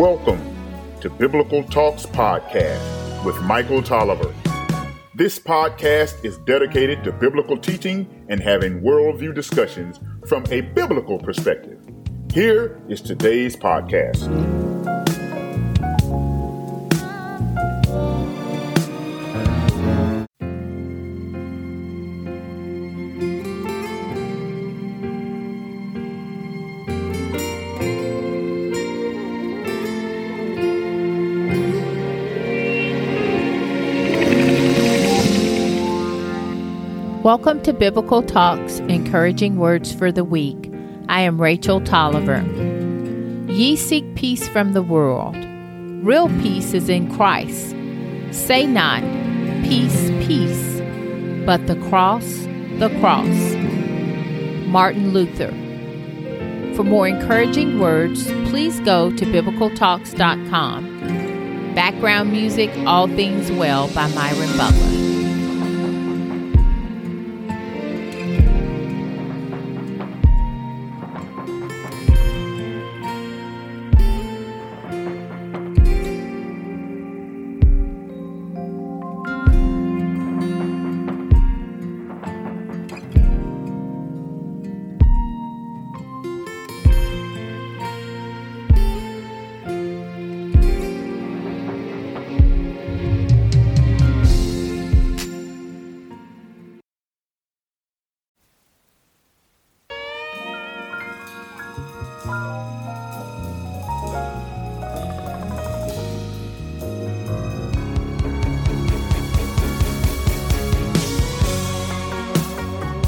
to Biblical Talks Podcast with Michael Tolliver. This podcast is dedicated to biblical teaching and having worldview discussions from a biblical perspective. Here is today's podcast. Welcome to Biblical Talks, encouraging words for the week. I am Rachel Tolliver. Ye seek peace from the world. Real peace is in Christ. Say not, peace, peace, but the cross, the cross. Martin Luther. For more encouraging words, please go to biblicaltalks.com. Background music, All Things Well by Myron Butler.